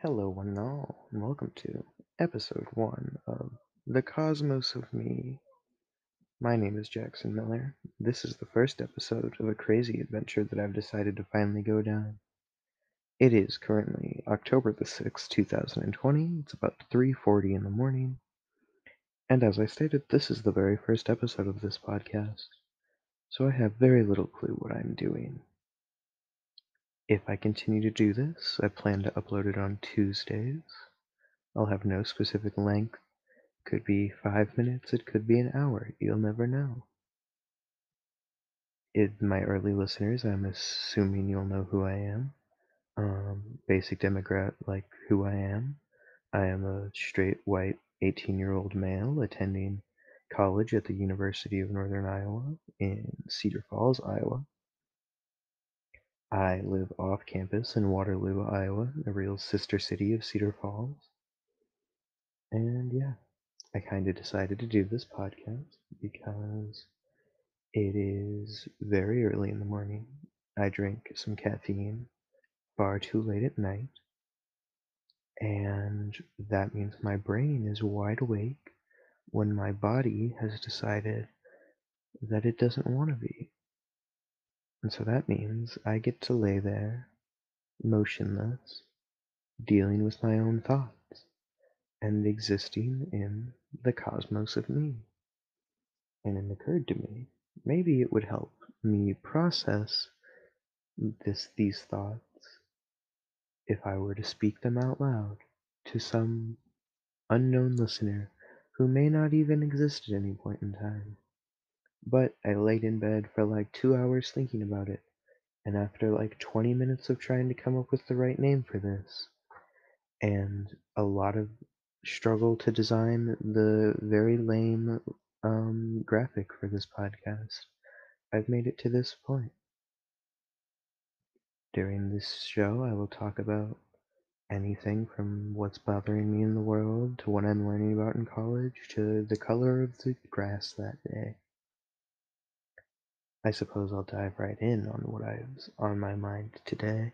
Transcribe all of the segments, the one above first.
Hello, one and all, and welcome to episode one of The Cosmos of Me. My name is Jackson Miller. This is the first episode of a crazy adventure that I've decided to finally go down. It is currently October the 6th, 2020. It's about 3:40 in the morning. And as I stated, this is the very first episode of this podcast. So I have very little clue what I'm doing. If I continue to do this, I plan to upload it on Tuesdays. I'll have no specific length. Could be five minutes, it could be an hour. You'll never know. In my early listeners, I'm assuming you'll know who I am. Um, basic Democrat, like who I am. I am a straight white 18 year old male attending college at the University of Northern Iowa in Cedar Falls, Iowa. I live off campus in Waterloo, Iowa, a real sister city of Cedar Falls. And yeah, I kind of decided to do this podcast because it is very early in the morning. I drink some caffeine far too late at night, and that means my brain is wide awake when my body has decided that it doesn't want to be. And so that means I get to lay there, motionless, dealing with my own thoughts, and existing in the cosmos of me. And it occurred to me, maybe it would help me process this these thoughts if I were to speak them out loud to some unknown listener who may not even exist at any point in time. But I laid in bed for like two hours thinking about it, and after like 20 minutes of trying to come up with the right name for this, and a lot of struggle to design the very lame um, graphic for this podcast, I've made it to this point. During this show, I will talk about anything from what's bothering me in the world to what I'm learning about in college to the color of the grass that day. I suppose I'll dive right in on what I've on my mind today.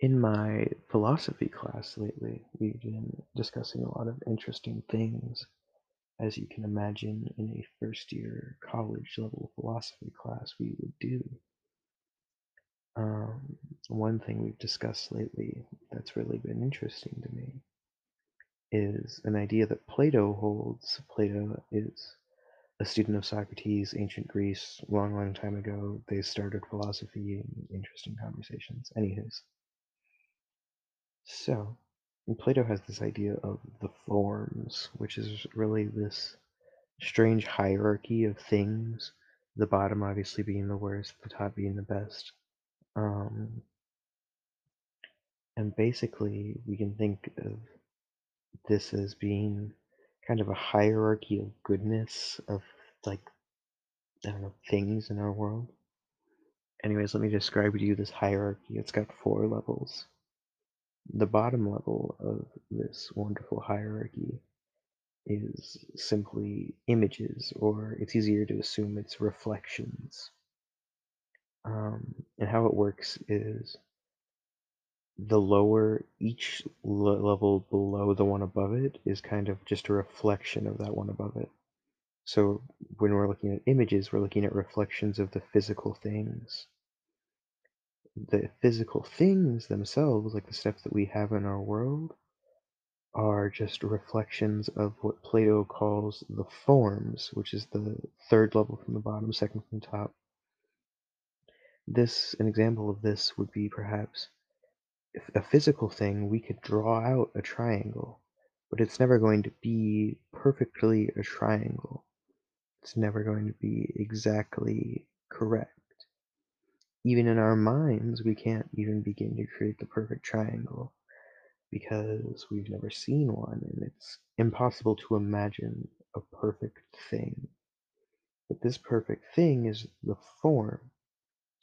In my philosophy class lately, we've been discussing a lot of interesting things, as you can imagine in a first year college level philosophy class we would do. Um, one thing we've discussed lately that's really been interesting to me is an idea that Plato holds. Plato is a student of Socrates, ancient Greece, long, long time ago. They started philosophy and interesting conversations. Anywho's. So, Plato has this idea of the forms, which is really this strange hierarchy of things, the bottom obviously being the worst, the top being the best. Um, and basically, we can think of this as being kind of a hierarchy of goodness, of like, I don't know, things in our world. Anyways, let me describe to you this hierarchy. It's got four levels. The bottom level of this wonderful hierarchy is simply images, or it's easier to assume it's reflections. Um, and how it works is the lower each level below the one above it is kind of just a reflection of that one above it. So when we're looking at images, we're looking at reflections of the physical things. The physical things themselves, like the stuff that we have in our world, are just reflections of what Plato calls the forms, which is the third level from the bottom, second from the top. This, an example of this would be perhaps a physical thing, we could draw out a triangle, but it's never going to be perfectly a triangle. It's never going to be exactly correct. Even in our minds, we can't even begin to create the perfect triangle because we've never seen one and it's impossible to imagine a perfect thing. But this perfect thing is the form.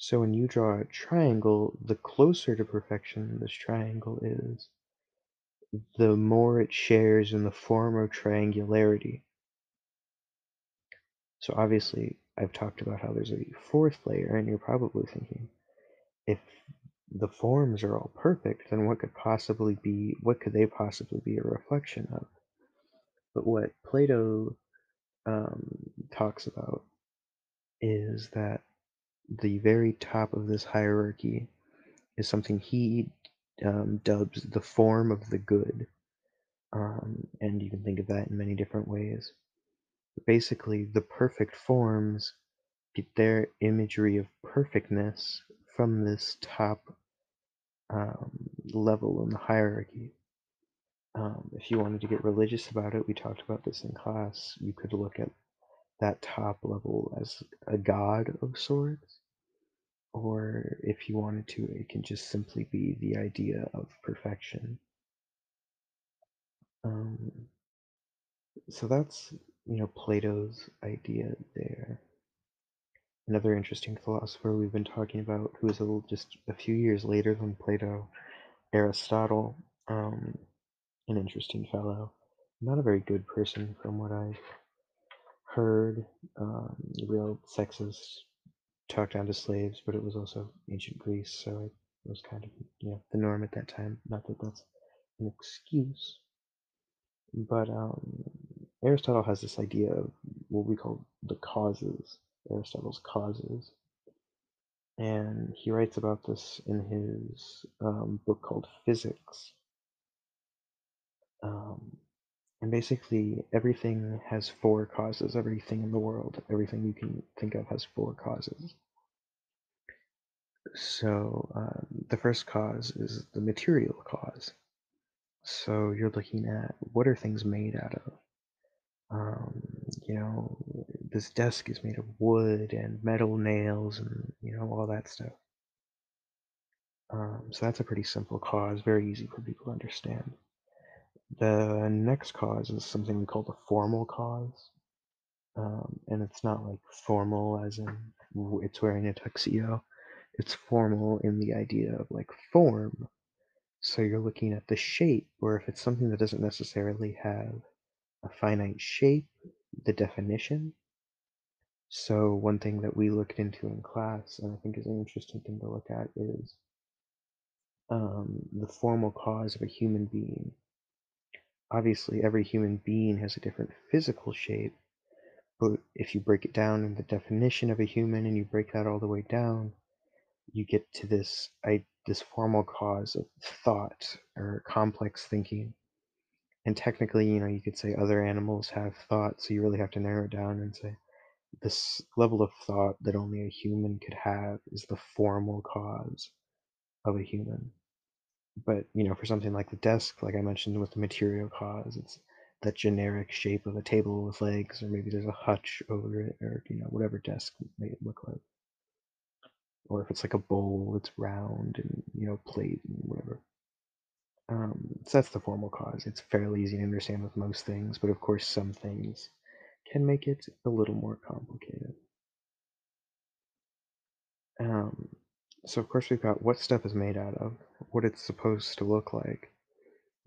So when you draw a triangle, the closer to perfection this triangle is, the more it shares in the form of triangularity. So obviously, I've talked about how there's a fourth layer, and you're probably thinking, if the forms are all perfect, then what could possibly be, what could they possibly be a reflection of? But what Plato um, talks about is that the very top of this hierarchy is something he um, dubs the form of the good. Um, and you can think of that in many different ways. But basically, the perfect forms get their imagery of perfectness from this top um, level in the hierarchy. Um, if you wanted to get religious about it, we talked about this in class. You could look at that top level as a god of sorts, or if you wanted to, it can just simply be the idea of perfection. Um, so that's you know Plato's idea there. Another interesting philosopher we've been talking about, who is a little, just a few years later than Plato, Aristotle. Um, an interesting fellow. Not a very good person, from what I've heard. Um, real sexist, talked down to slaves, but it was also ancient Greece, so it was kind of you know the norm at that time. Not that that's an excuse, but um, Aristotle has this idea of what we call the causes. Aristotle's causes, and he writes about this in his um, book called Physics. Um, and basically, everything has four causes. Everything in the world, everything you can think of, has four causes. So um, the first cause is the material cause. So you're looking at what are things made out of? Um, you know, this desk is made of wood and metal nails and you know all that stuff. Um, so that's a pretty simple cause, very easy for people to understand. The next cause is something we call the formal cause. Um, and it's not like formal as in it's wearing a tuxedo. It's formal in the idea of like form. So you're looking at the shape, or if it's something that doesn't necessarily have a finite shape, the definition. So one thing that we looked into in class, and I think is an interesting thing to look at, is um, the formal cause of a human being. Obviously, every human being has a different physical shape, but if you break it down in the definition of a human and you break that all the way down, you get to this I, this formal cause of thought or complex thinking. And technically, you know, you could say other animals have thought, so you really have to narrow it down and say this level of thought that only a human could have is the formal cause of a human. But, you know, for something like the desk, like I mentioned with the material cause, it's that generic shape of a table with legs, or maybe there's a hutch over it, or, you know, whatever desk may look like. Or if it's like a bowl, it's round and, you know, plate and whatever. Um, so that's the formal cause. It's fairly easy to understand with most things, but of course, some things can make it a little more complicated. Um, so, of course, we've got what stuff is made out of, what it's supposed to look like,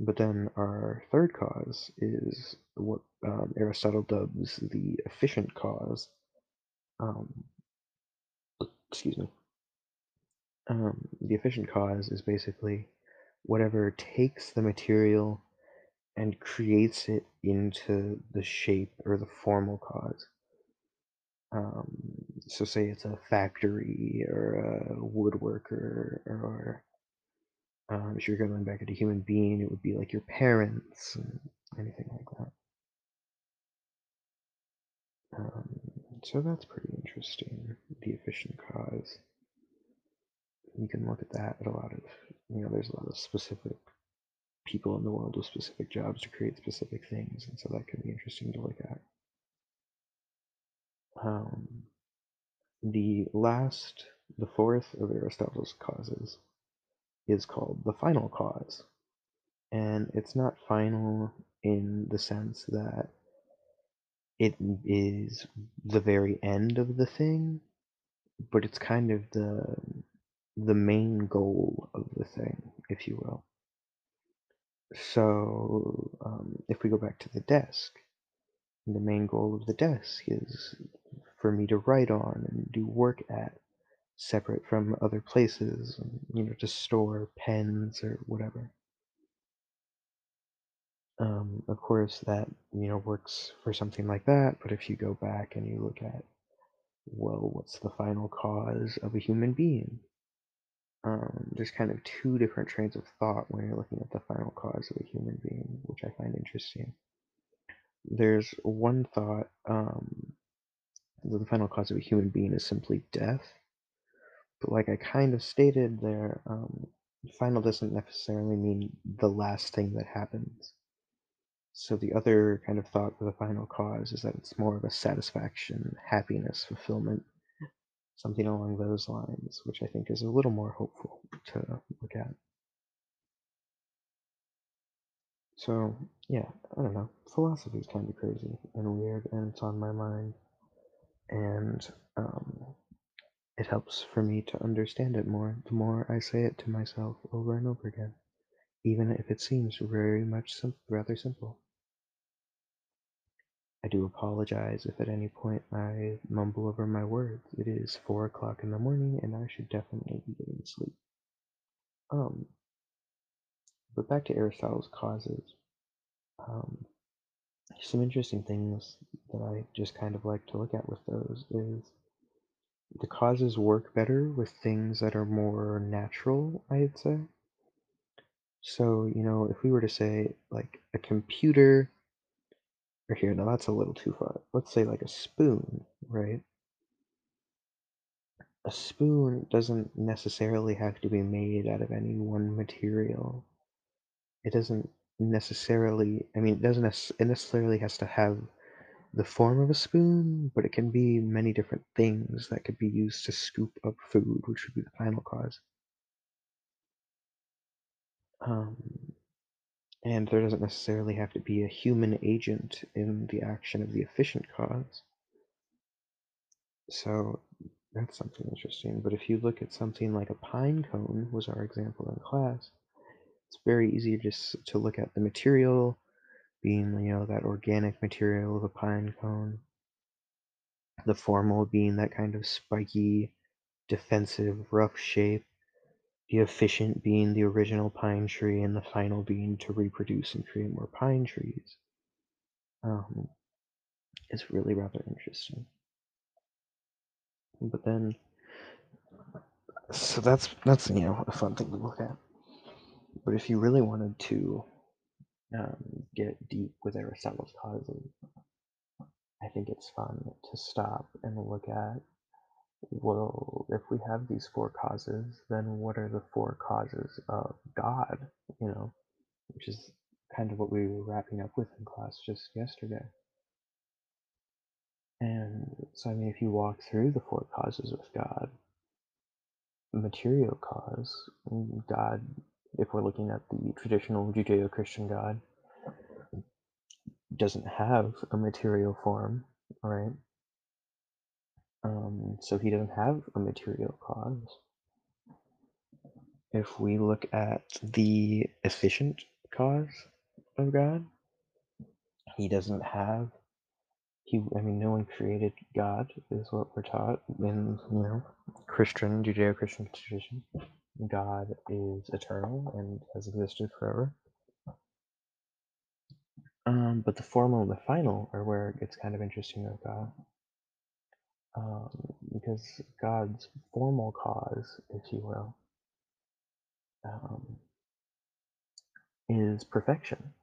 but then our third cause is what um, Aristotle dubs the efficient cause. Um, excuse me. Um, the efficient cause is basically whatever takes the material and creates it into the shape or the formal cause. Um, so, say it's a factory or a woodworker, or um, if you're going back at a human being, it would be like your parents anything like that. Um, so that's pretty interesting. The efficient cause. You can look at that at a lot of, you know, there's a lot of specific people in the world with specific jobs to create specific things, and so that can be interesting to look at. Um, the last, the fourth of Aristotle's causes is called the final cause. And it's not final in the sense that it is the very end of the thing, but it's kind of the the main goal of the thing, if you will. So um, if we go back to the desk, the main goal of the desk is for me to write on and do work at. separate from other places, you know, to store pens or whatever. Um, of course, that you know works for something like that, but if you go back and you look at, well, what's the final cause of a human being? Um, there's kind of two different trains of thought when you're looking at the final cause of a human being, which I find interesting. There's one thought um, that the final cause of a human being is simply death, but like I kind of stated there, um, final doesn't necessarily mean the last thing that happens. So the other kind of thought for the final cause is that it's more of a satisfaction, happiness, fulfillment, something along those lines, which I think is a little more hopeful to look at. So yeah, I don't know. Philosophy is kind of crazy and weird, and it's on my mind, and um, it helps for me to understand it more the more I say it to myself over and over again, even if it seems very much sim- rather simple. I do apologize if at any point I mumble over my words. It is four o'clock in the morning and I should definitely be getting sleep. Um, but back to Aristotle's causes. Um, some interesting things that I just kind of like to look at with those is the causes work better with things that are more natural, I'd say. So, you know, if we were to say like a computer, or here, no, that's a little too far. Let's say like a spoon, right? A spoon doesn't necessarily have to be made out of any one material. It doesn't necessarily, I mean, it doesn't it necessarily has to have the form of a spoon, but it can be many different things that could be used to scoop up food, which would be the final cause. Um, and there doesn't necessarily have to be a human agent in the action of the efficient cause. So that's something interesting. But if you look at something like a pine cone, was our example in class, it's very easy just to look at the material being, you know, that organic material of a pine cone, the formal being that kind of spiky, defensive, rough shape, the efficient being the original pine tree, and the final being to reproduce and create more pine trees. Um, it's really rather interesting. But then, so that's that's you know a fun thing to look at. But if you really wanted to um, get deep with Aristotle's causes, I think it's fun to stop and look at well, if we have these four causes, then what are the four causes of God? You know, which is kind of what we were wrapping up with in class just yesterday. And so, I mean, if you walk through the four causes of God, material cause, God, if we're looking at the traditional Judeo Christian God, doesn't have a material form, right? Um, so he doesn't have a material cause. If we look at the efficient cause of God, he doesn't have he I mean no one created God is what we're taught in you know Christian Judeo-Christian tradition. God is eternal and has existed forever. Um, but the formal and the final are where it gets kind of interesting with God. Um, because God's formal cause, if you will, um, is perfection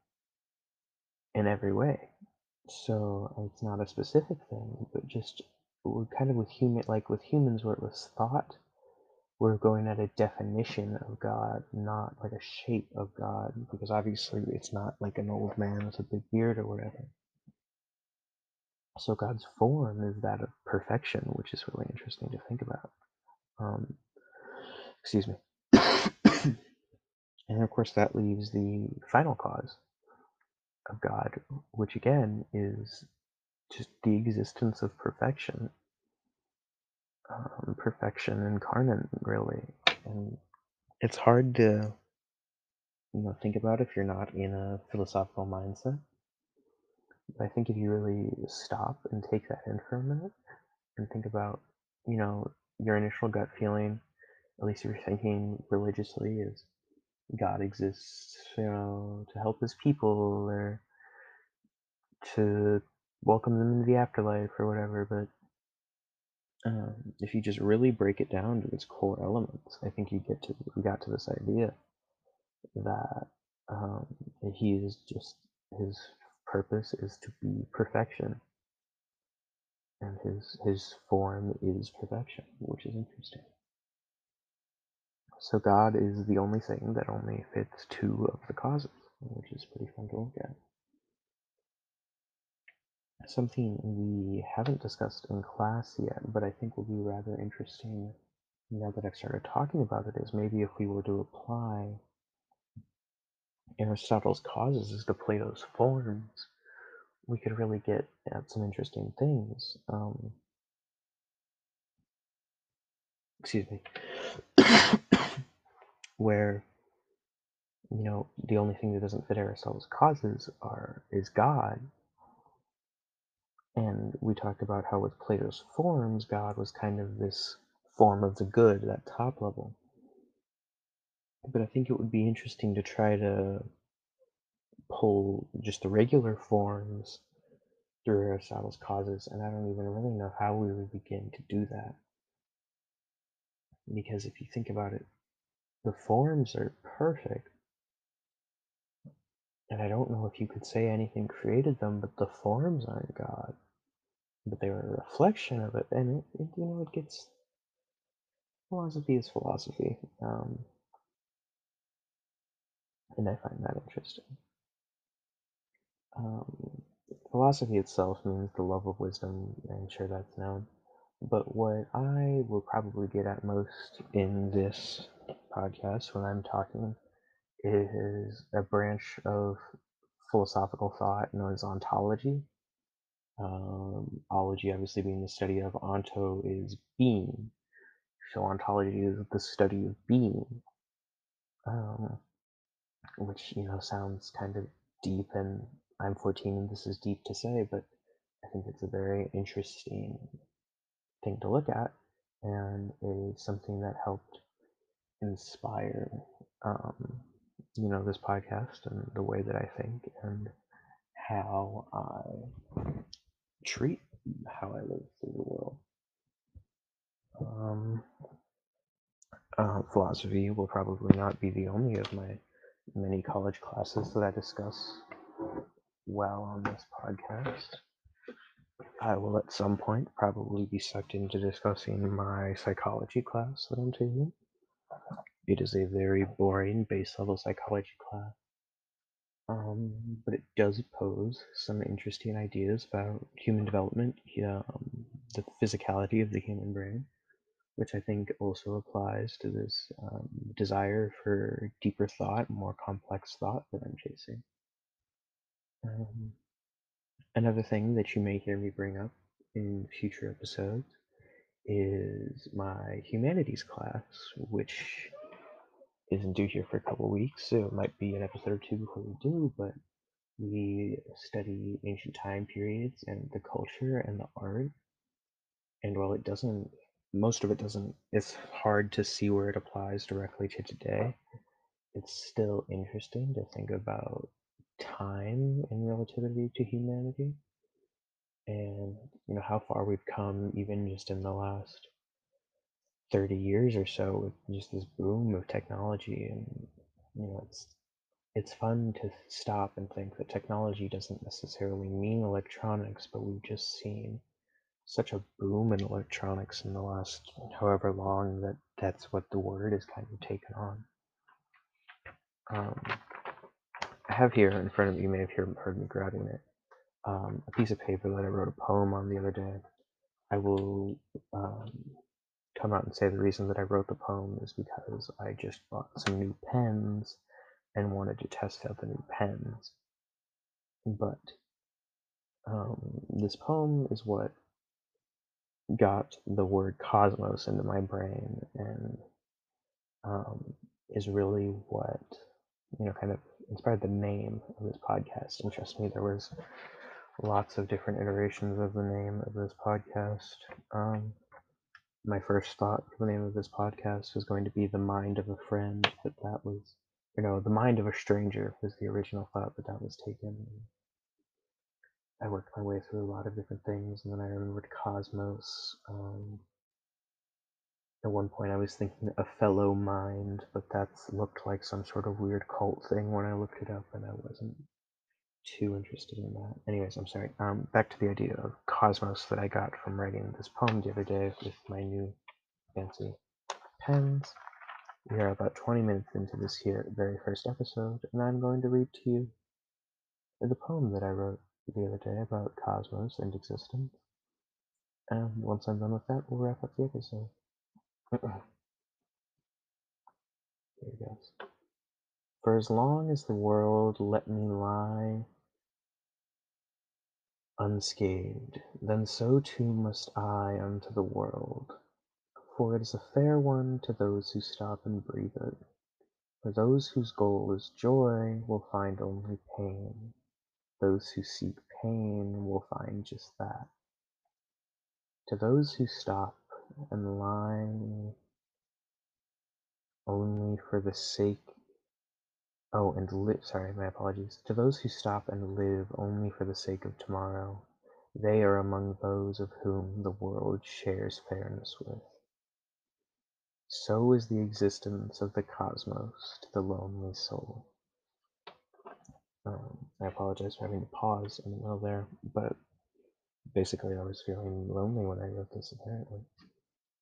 in every way. So it's not a specific thing, but just kind of with human, like with humans, where it was thought, we're going at a definition of God, not like a shape of God, because obviously it's not like an old man with a big beard or whatever. So God's form is that of perfection, which is really interesting to think about. Um, excuse me. and of course, that leaves the final cause of God, which again is just the existence of perfection, um, perfection incarnate, really. And it's hard to, you know, think about if you're not in a philosophical mindset. But I think if you really stop and take that in for a minute and think about, you know, your initial gut feeling, at least if you're thinking religiously, is God exists, you know, to help his people or to welcome them into the afterlife or whatever. But um, if you just really break it down to its core elements, I think you get to we got to this idea that um, he is just his purpose is to be perfection, and his his form is perfection, which is interesting. So God is the only thing that only fits two of the causes, which is pretty fun to look at. Something we haven't discussed in class yet, but I think will be rather interesting now that I've started talking about it, is maybe if we were to apply Aristotle's causes as to Plato's forms, we could really get at some interesting things. Um, excuse me. where you know the only thing that doesn't fit Aristotle's causes are is God. And we talked about how with Plato's forms, God was kind of this form of the good, that top level. But I think it would be interesting to try to pull just the regular forms through Aristotle's causes, and I don't even really know how we would begin to do that. Because if you think about it, the forms are perfect. And I don't know if you could say anything created them, but the forms aren't God. But they are a reflection of it, and it, it you know it gets philosophy is philosophy, um, and I find that interesting. Um, philosophy itself means the love of wisdom. I'm sure that's known. But what I will probably get at most in this podcast when I'm talking is a branch of philosophical thought known as ontology. Um, ology, obviously, being the study of onto is being. So ontology is the study of being, um, which you know sounds kind of deep, and I'm 14 and this is deep to say, but I think it's a very interesting thing to look at, and is something that helped inspire, um, you know, this podcast and the way that I think and how I treat how I live through the world. Um, uh, philosophy will probably not be the only of my many college classes that I discuss well on this podcast. I will at some point probably be sucked into discussing my psychology class that I'm taking. It is a very boring base level psychology class. Um, but it does pose some interesting ideas about human development, um, the physicality of the human brain, which I think also applies to this um, desire for deeper thought, more complex thought that I'm chasing. Um, another thing that you may hear me bring up in future episodes is my humanities class, which isn't due here for a couple weeks, so it might be an episode or two before we do, but we study ancient time periods and the culture and the art. And while it doesn't, most of it doesn't, it's hard to see where it applies directly to today. It's still interesting to think about time in relativity to humanity and you know how far we've come even just in the last 30 years or so with just this boom of technology and you know it's it's fun to stop and think that technology doesn't necessarily mean electronics but we've just seen such a boom in electronics in the last however long that that's what the word has kind of taken on. Um, i have here in front of me you may have heard me grabbing it um, a piece of paper that i wrote a poem on the other day. I will um, come out and say the reason that I wrote the poem is because I just bought some new pens and wanted to test out the new pens. But um, this poem is what got the word cosmos into my brain and um, is really what you know kind of inspired the name of this podcast and trust me there was lots of different iterations of the name of this podcast um, my first thought for the name of this podcast was going to be The Mind of a Friend, but that was, you know, The Mind of a Stranger was the original thought, but that was taken. I worked my way through a lot of different things, and then I remembered Cosmos. Um, at one point, I was thinking a fellow mind, but that looked like some sort of weird cult thing when I looked it up, and I wasn't too interested in that. Anyways, I'm sorry. Um, back to the idea of cosmos that I got from writing this poem the other day with my new fancy pens. We are about 20 minutes into this here very first episode, and I'm going to read to you the poem that I wrote the other day about cosmos and existence. And once I'm done with that, we'll wrap up the episode. Here it goes. For as long as the world let me lie unscathed, then so too must I unto the world, for it is a fair one to those who stop and breathe it. For those whose goal is joy will find only pain, those who seek pain will find just that. To those who stop and lie only for the sake Oh, and live, sorry, my apologies. To those who stop and live only for the sake of tomorrow, they are among those of whom the world shares fairness with. So is the existence of the cosmos to the lonely soul. Um, I apologize for having to pause in the middle there, but basically I was feeling lonely when I wrote this apparently,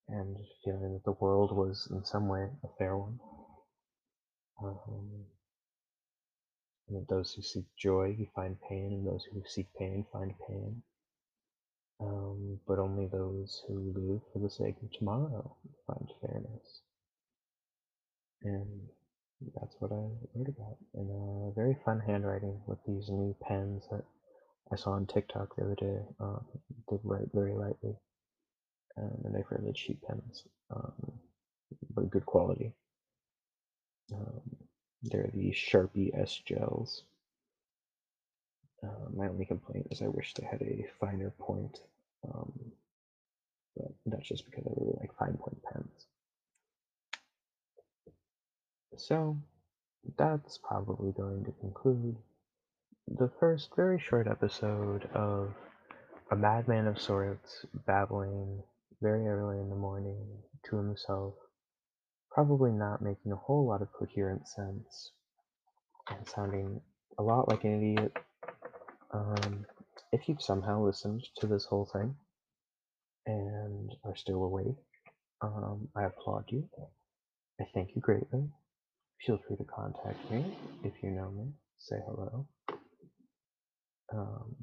and feeling that the world was in some way a fair one. Um, and those who seek joy you find pain, and those who seek pain find pain. Um, but only those who live for the sake of tomorrow find fairness. And that's what I wrote about in a very fun handwriting with these new pens that I saw on TikTok the other day. Um, they write very lightly, um, and they're fairly cheap pens, um, but good quality. Um, they're the Sharpie S gels. Uh, my only complaint is I wish they had a finer point, um, but that's just because I really like fine point pens. So that's probably going to conclude the first very short episode of a madman of sorts babbling very early in the morning to himself probably not making a whole lot of coherent sense and sounding a lot like an idiot. Um, if you've somehow listened to this whole thing and are still awake, um, I applaud you. I thank you greatly. Feel free to contact me if you know me. Say hello. Um,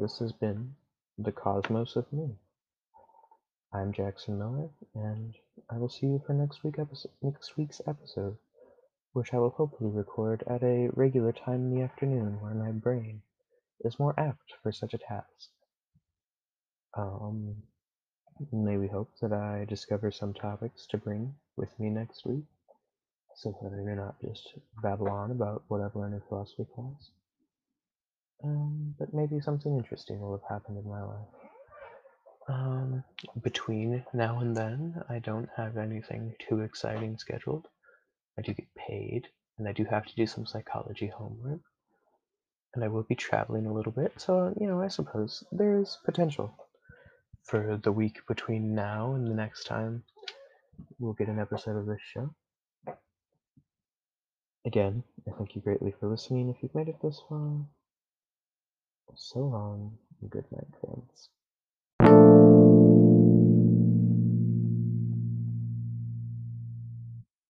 this has been the cosmos of me. I'm Jackson Miller, and I will see you for next week episode, next week's episode, which I will hopefully record at a regular time in the afternoon where my brain is more apt for such a task. Um, may we hope that I discover some topics to bring with me next week, so that I do not just babble on about what I've learned in philosophy class. Um, but maybe something interesting will have happened in my life. Um, between now and then, I don't have anything too exciting scheduled. I do get paid, and I do have to do some psychology homework. And I will be traveling a little bit, so, you know, I suppose there's potential for the week between now and the next time we'll get an episode of this show. Again, I thank you greatly for listening if you've made it this far. So long, and good night,